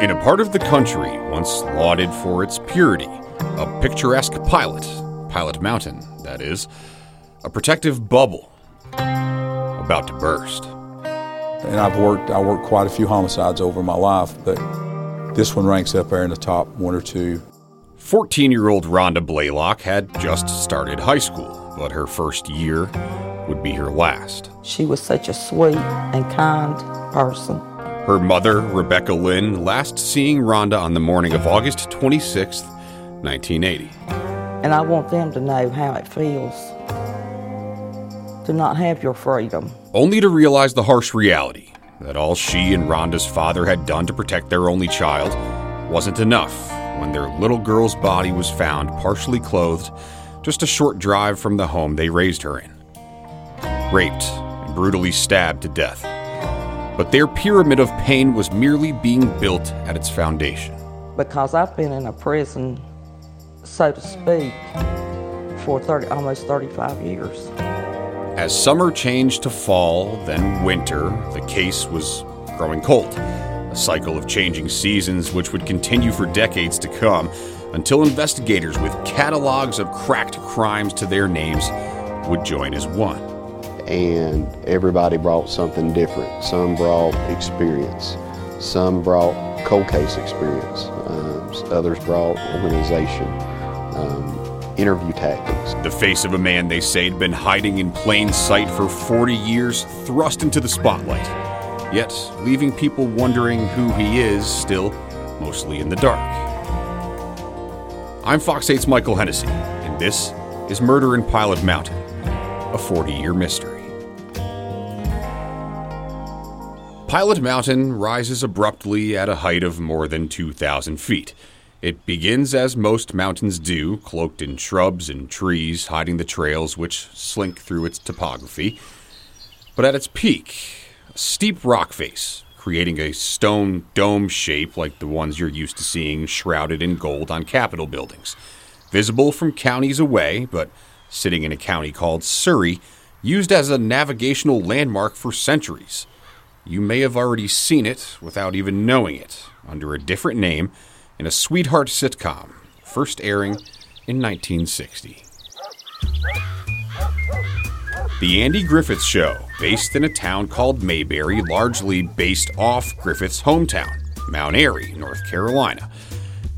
In a part of the country once lauded for its purity, a picturesque pilot, Pilot Mountain, that is, a protective bubble about to burst. And I've worked, I worked quite a few homicides over my life, but this one ranks up there in the top one or two. 14 year old Ronda Blaylock had just started high school, but her first year would be her last. She was such a sweet and kind person. Her mother, Rebecca Lynn, last seeing Ronda on the morning of August 26, 1980. And I want them to know how it feels to not have your freedom. Only to realize the harsh reality that all she and Ronda's father had done to protect their only child wasn't enough when their little girl's body was found partially clothed just a short drive from the home they raised her in. Raped and brutally stabbed to death. But their pyramid of pain was merely being built at its foundation. Because I've been in a prison, so to speak, for 30, almost 35 years. As summer changed to fall, then winter, the case was growing cold. A cycle of changing seasons which would continue for decades to come until investigators with catalogs of cracked crimes to their names would join as one. And everybody brought something different. Some brought experience, some brought cold case experience, um, others brought organization. Um, interview tactics. The face of a man they say had been hiding in plain sight for 40 years, thrust into the spotlight, yet leaving people wondering who he is still mostly in the dark. I'm Fox 8's Michael Hennessy, and this is Murder in Pilot Mountain, a 40 year mystery. Pilot Mountain rises abruptly at a height of more than 2,000 feet. It begins as most mountains do, cloaked in shrubs and trees, hiding the trails which slink through its topography. But at its peak, a steep rock face, creating a stone dome shape like the ones you're used to seeing shrouded in gold on Capitol buildings. Visible from counties away, but sitting in a county called Surry, used as a navigational landmark for centuries. You may have already seen it without even knowing it, under a different name in a sweetheart sitcom, first airing in 1960. The Andy Griffith Show, based in a town called Mayberry, largely based off Griffith's hometown, Mount Airy, North Carolina.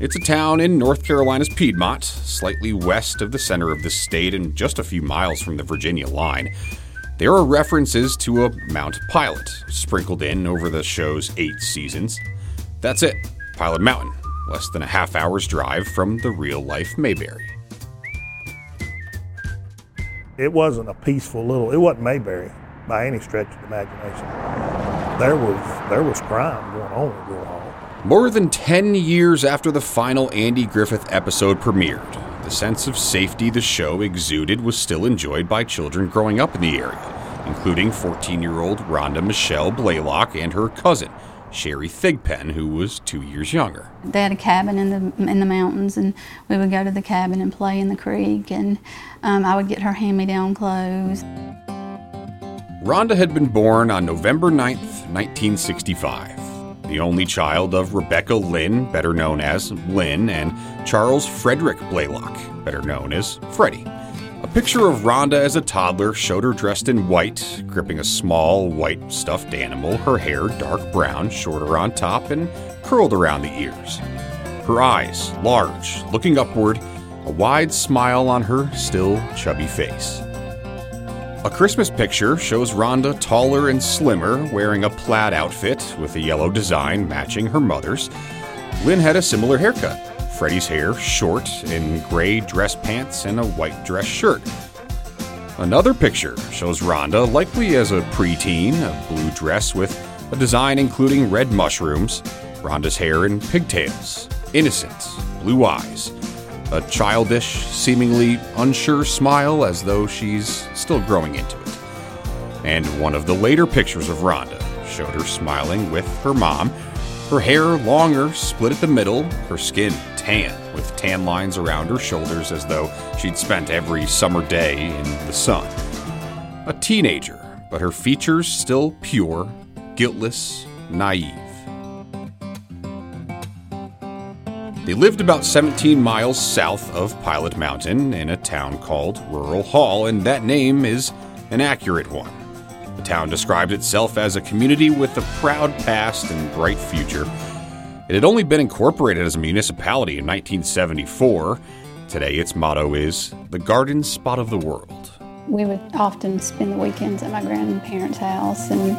It's a town in North Carolina's Piedmont, slightly west of the center of the state and just a few miles from the Virginia line. There are references to a Mount Pilot sprinkled in over the show's eight seasons. That's it, Pilot Mountain, less than a half hour's drive from the real life Mayberry. It wasn't a peaceful little, it wasn't Mayberry by any stretch of the imagination. There was, there was crime going on at Gore Hall. More than 10 years after the final Andy Griffith episode premiered, the sense of safety the show exuded was still enjoyed by children growing up in the area, including 14 year old Ronda Michelle Blaylock and her cousin, Sherry Thigpen, who was two years younger. They had a cabin in the in the mountains, and we would go to the cabin and play in the creek, and um, I would get her hand-me-down clothes. Ronda had been born on November 9th, 1965, the only child of Rebecca Lynn, better known as Lynn, and Charles Frederick Blaylock, better known as Freddie. A picture of Ronda as a toddler showed her dressed in white, gripping a small white stuffed animal, her hair dark brown, shorter on top, and curled around the ears. Her eyes, large, looking upward, a wide smile on her still chubby face. A Christmas picture shows Ronda taller and slimmer, wearing a plaid outfit with a yellow design matching her mother's. Lynn had a similar haircut, Freddie's hair short in gray dress pants and a white dress shirt. Another picture shows Ronda, likely as a preteen, a blue dress with a design including red mushrooms, Ronda's hair in pigtails, innocent, blue eyes, a childish, seemingly unsure smile as though she's still growing into it. And one of the later pictures of Ronda showed her smiling with her mom, her hair longer, split at the middle, her skin tan, with tan lines around her shoulders as though she'd spent every summer day in the sun. A teenager, but her features still pure, guiltless, naive. They lived about 17 miles south of Pilot Mountain in a town called Rural Hall, and that name is an accurate one. The town described itself as a community with a proud past and bright future. It had only been incorporated as a municipality in 1974. Today, its motto is the garden spot of the world. We would often spend the weekends at my grandparents' house and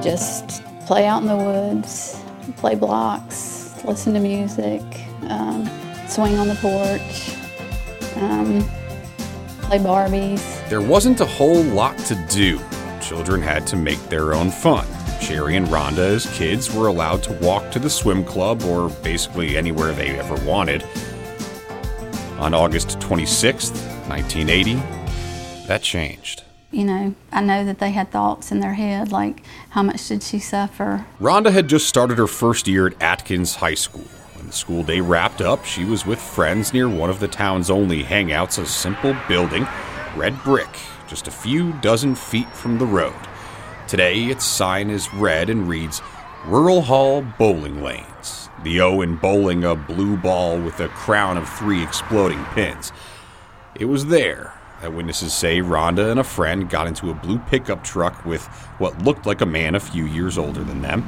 just play out in the woods, play blocks, listen to music, um, swing on the porch, um, play Barbies. There wasn't a whole lot to do. Children had to make their own fun. Sherry and Ronda, as kids, were allowed to walk to the swim club or basically anywhere they ever wanted. On August 26, 1980, that changed. You know, I know that they had thoughts in their head like, how much did she suffer? Ronda had just started her first year at Atkins High School. When the school day wrapped up, she was with friends near one of the town's only hangouts, a simple building, red brick, just a few dozen feet from the road. Today, its sign is red and reads Rural Hall Bowling Lanes. The O in bowling a blue ball with a crown of three exploding pins. It was there that witnesses say Ronda and a friend got into a blue pickup truck with what looked like a man a few years older than them.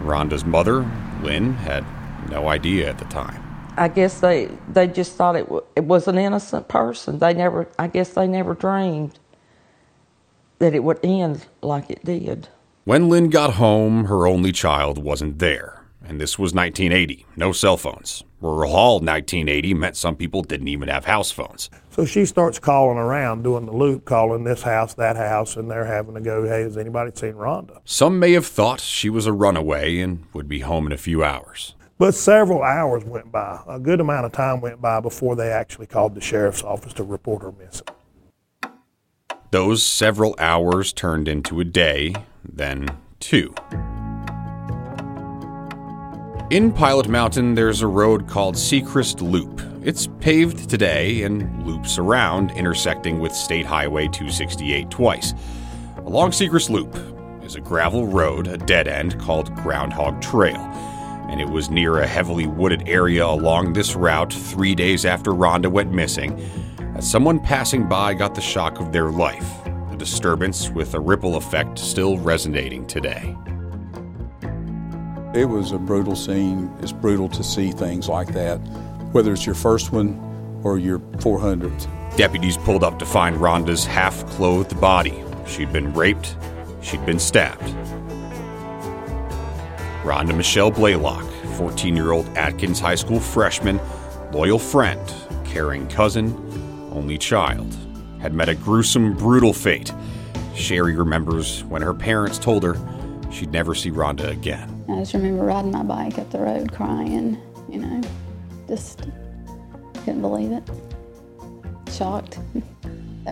Ronda's mother, Lynn, had no idea at the time. I guess they they just thought it, w- it was an innocent person. They never, I guess they never dreamed that it would end like it did. When Lynn got home, her only child wasn't there. And this was 1980, no cell phones. Rural Hall 1980 meant some people didn't even have house phones. So she starts calling around, doing the loop, calling this house, that house, and they're having to go, hey, has anybody seen Ronda? Some may have thought she was a runaway and would be home in a few hours. But several hours went by. A good amount of time went by before they actually called the sheriff's office to report her missing. Those several hours turned into a day, then two. In Pilot Mountain, there's a road called Seacrest Loop. It's paved today and loops around, intersecting with State Highway 268 twice. Along Seacrest Loop is a gravel road, a dead end called Groundhog Trail, and it was near a heavily wooded area along this route three days after Ronda went missing that someone passing by got the shock of their life, a disturbance with a ripple effect still resonating today. It was a brutal scene. It's brutal to see things like that, whether it's your first one or your 400th. Deputies pulled up to find Ronda's half clothed body. She'd been raped, she'd been stabbed. Ronda Michelle Blaylock, 14 year old Atkins High School freshman, loyal friend, caring cousin, only child, had met a gruesome, brutal fate. Sherry remembers when her parents told her she'd never see Ronda again. I just remember riding my bike up the road crying, you know, just couldn't believe it. Shocked.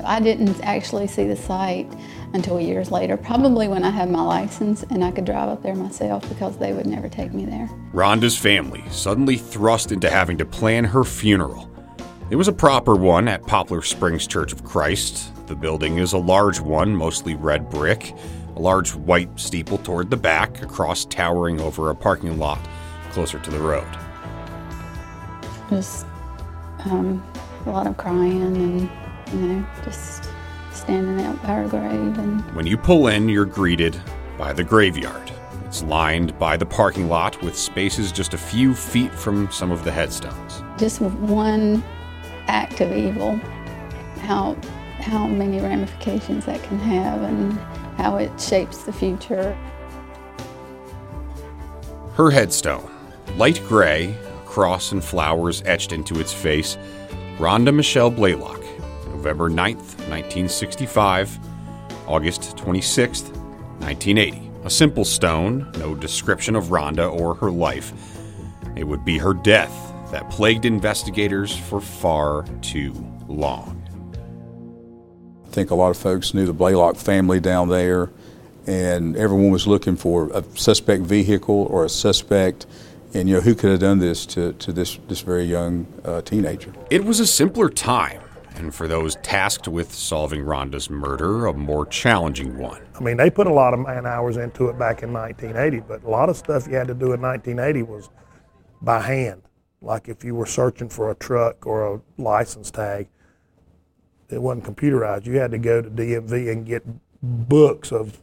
I didn't actually see the site until years later, probably when I had my license and I could drive up there myself because they would never take me there. Ronda's family suddenly thrust into having to plan her funeral. It was a proper one at Poplar Springs Church of Christ. The building is a large one, mostly red brick, a large white steeple toward the back, across towering over a parking lot closer to the road. Just um, a lot of crying and, you know, just standing out by her grave and When you pull in, you're greeted by the graveyard. It's lined by the parking lot with spaces just a few feet from some of the headstones. just one act of evil, how how many ramifications that can have and how it shapes the future. Her headstone, light gray, a cross and flowers etched into its face, Ronda Michelle Blaylock, November 9th, 1965, August 26th, 1980. A simple stone, no description of Ronda or her life. It would be her death that plagued investigators for far too long. I think a lot of folks knew the Blaylock family down there, and everyone was looking for a suspect vehicle or a suspect, and you know who could have done this to, to this this very young uh, teenager. It was a simpler time, and for those tasked with solving Ronda's murder, a more challenging one. I mean, they put a lot of man hours into it back in 1980, but a lot of stuff you had to do in 1980 was by hand. Like if you were searching for a truck or a license tag, it wasn't computerized. You had to go to DMV and get books of,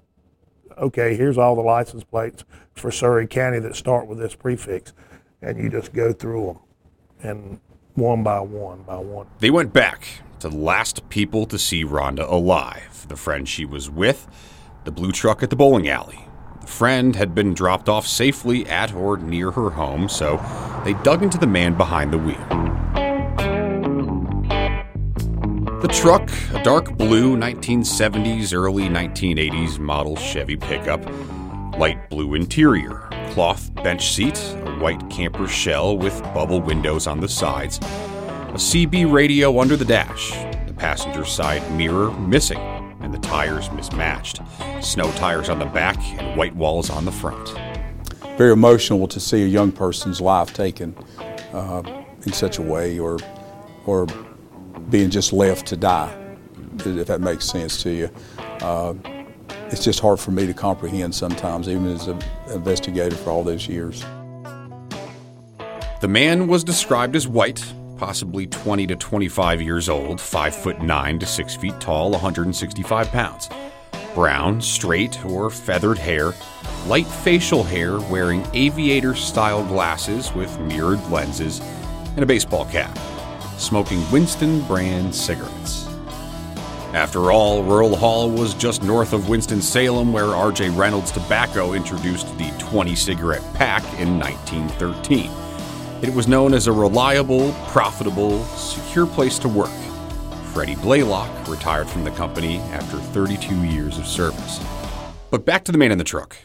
okay, here's all the license plates for Surry County that start with this prefix, and you just go through them, and one by one by one. They went back to the last people to see Ronda alive the friend she was with, the blue truck at the bowling alley. The friend had been dropped off safely at or near her home, so they dug into the man behind the wheel. The truck, a dark blue 1970s, early 1980s model Chevy pickup, light blue interior, cloth bench seat, a white camper shell with bubble windows on the sides, a CB radio under the dash, the passenger side mirror missing, and the tires mismatched, snow tires on the back and white walls on the front. Very emotional to see a young person's life taken uh, in such a way, or or being just left to die, if that makes sense to you. Uh, it's just hard for me to comprehend sometimes, even as an investigator for all those years. The man was described as white, possibly 20 to 25 years old, 5 foot 9 to 6 feet tall, 165 pounds. Brown, straight, or feathered hair, light facial hair, wearing aviator style glasses with mirrored lenses, and a baseball cap smoking Winston brand cigarettes. After all, Rural Hall was just north of Winston-Salem, where R.J. Reynolds Tobacco introduced the 20 cigarette pack in 1913. It was known as a reliable, profitable, secure place to work. Freddie Blaylock retired from the company after 32 years of service. But back to the man in the truck.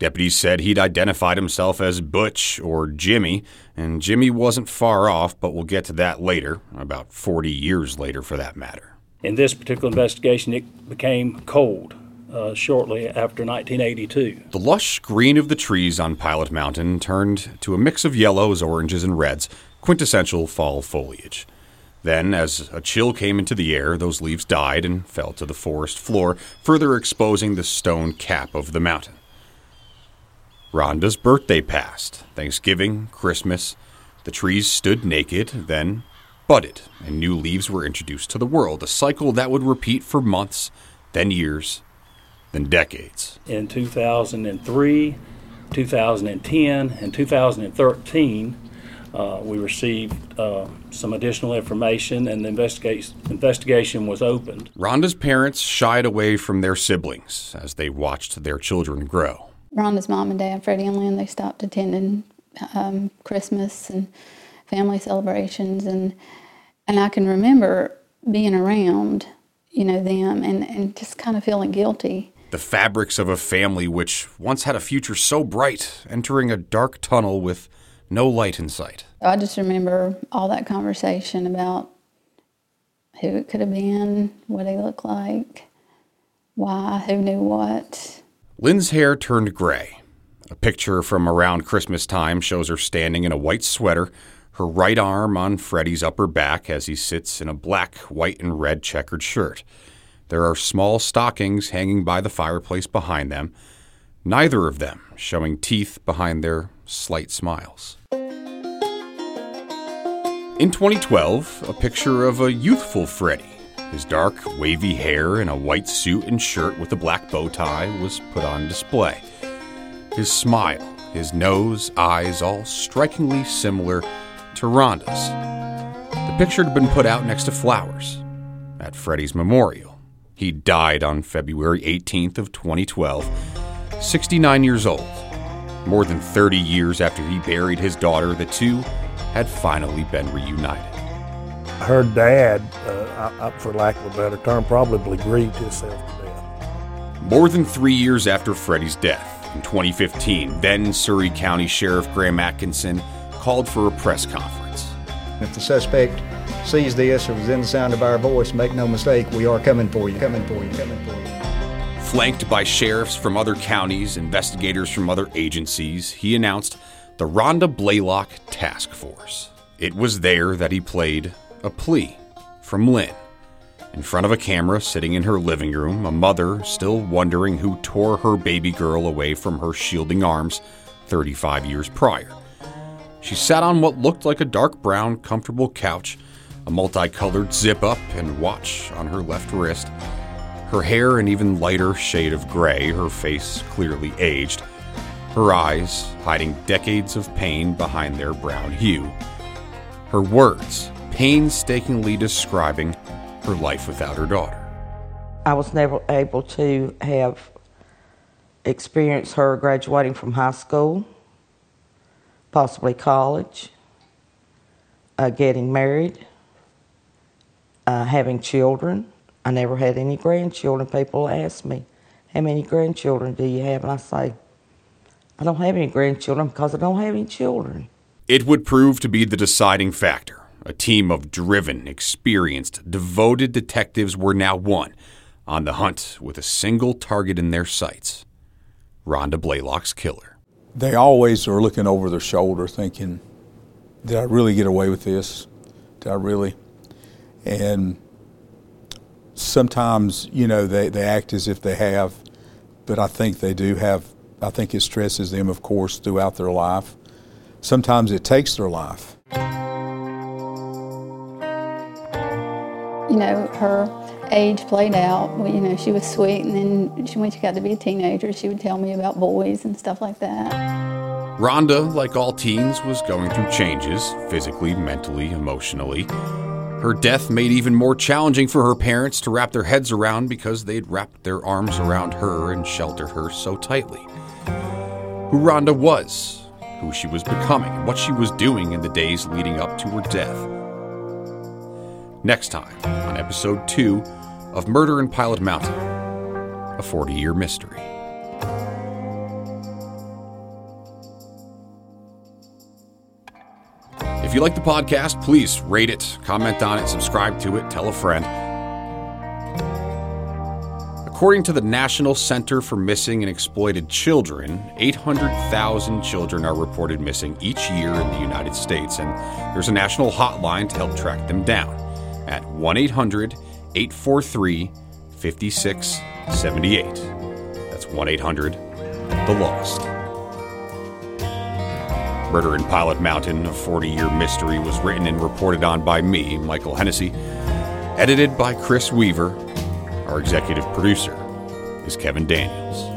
Deputies said he'd identified himself as Butch or Jimmy, and Jimmy wasn't far off, but we'll get to that later, about 40 years later for that matter. In this particular investigation, it became cold uh, shortly after 1982. The lush green of the trees on Pilot Mountain turned to a mix of yellows, oranges, and reds, quintessential fall foliage. Then, as a chill came into the air, those leaves died and fell to the forest floor, further exposing the stone cap of the mountain. Ronda's birthday passed, Thanksgiving, Christmas. The trees stood naked, then budded, and new leaves were introduced to the world, a cycle that would repeat for months, then years, then decades. In 2003, 2010, and 2013, uh, we received uh, some additional information and the investigation, investigation was opened. Ronda's parents shied away from their siblings as they watched their children grow. Ronda's mom and dad, Freddie and Lynn, they stopped attending um, Christmas and family celebrations, and and I can remember being around, you know, them and, and just kind of feeling guilty. The fabrics of a family which once had a future so bright, entering a dark tunnel with no light in sight. I just remember all that conversation about who it could have been, what he looked like, why, who knew what. Lynn's hair turned gray. A picture from around Christmas time shows her standing in a white sweater, her right arm on Freddie's upper back as he sits in a black, white, and red checkered shirt. There are small stockings hanging by the fireplace behind them, neither of them showing teeth behind their slight smiles. In 2012, a picture of a youthful Freddie his dark, wavy hair and a white suit and shirt with a black bow tie was put on display. His smile, his nose, eyes, all strikingly similar to Ronda's. The picture had been put out next to flowers at Freddie's memorial. He died on February 18th of 2012, 69 years old. More than 30 years after he buried his daughter, the two had finally been reunited her dad, uh, for lack of a better term, probably grieved himself to death. More than three years after Freddie's death, in 2015, then Surry County Sheriff Graham Atkinson called for a press conference. If the suspect sees this or within the sound of our voice, make no mistake, we are coming for you, coming for you, coming for you. Flanked by sheriffs from other counties, investigators from other agencies, he announced the Ronda Blaylock Task Force. It was there that he played a plea from Lynn. In front of a camera sitting in her living room, a mother still wondering who tore her baby girl away from her shielding arms 35 years prior. She sat on what looked like a dark brown, comfortable couch, a multicolored zip up and watch on her left wrist. Her hair an even lighter shade of gray, her face clearly aged, her eyes hiding decades of pain behind their brown hue. Her words painstakingly describing her life without her daughter. I was never able to have experienced her graduating from high school, possibly college, uh, getting married, uh, having children. I never had any grandchildren. People ask me, How many grandchildren do you have? And I say, I don't have any grandchildren because I don't have any children. It would prove to be the deciding factor. A team of driven, experienced, devoted detectives were now one, on the hunt with a single target in their sights Ronda Blaylock's killer. They always are looking over their shoulder thinking, Did I really get away with this? Did I really? And sometimes, you know, they, they act as if they have, but I think they do have, I think it stresses them, of course, throughout their life. Sometimes it takes their life. You know, her age played out. Well, you know, she was sweet, and then she, when she got to be a teenager, she would tell me about boys and stuff like that. Ronda, like all teens, was going through changes physically, mentally, emotionally. Her death made even more challenging for her parents to wrap their heads around because they'd wrapped their arms around her and sheltered her so tightly. Who Ronda was, who she was becoming, and what she was doing in the days leading up to her death. Next time on episode 2 of Murder in Pilot Mountain, a 40 year mystery. If you like the podcast, please rate it, comment on it, subscribe to it, tell a friend. According to the National Center for Missing and Exploited Children, 800,000 children are reported missing each year in the United States, and there's a national hotline to help track them down at 1 800 843 5678. That's 1 800 The Lost. Murder in Pilot Mountain, a 40 year mystery, was written and reported on by me, Michael Hennessy, edited by Chris Weaver. Our executive producer is Kevin Daniels.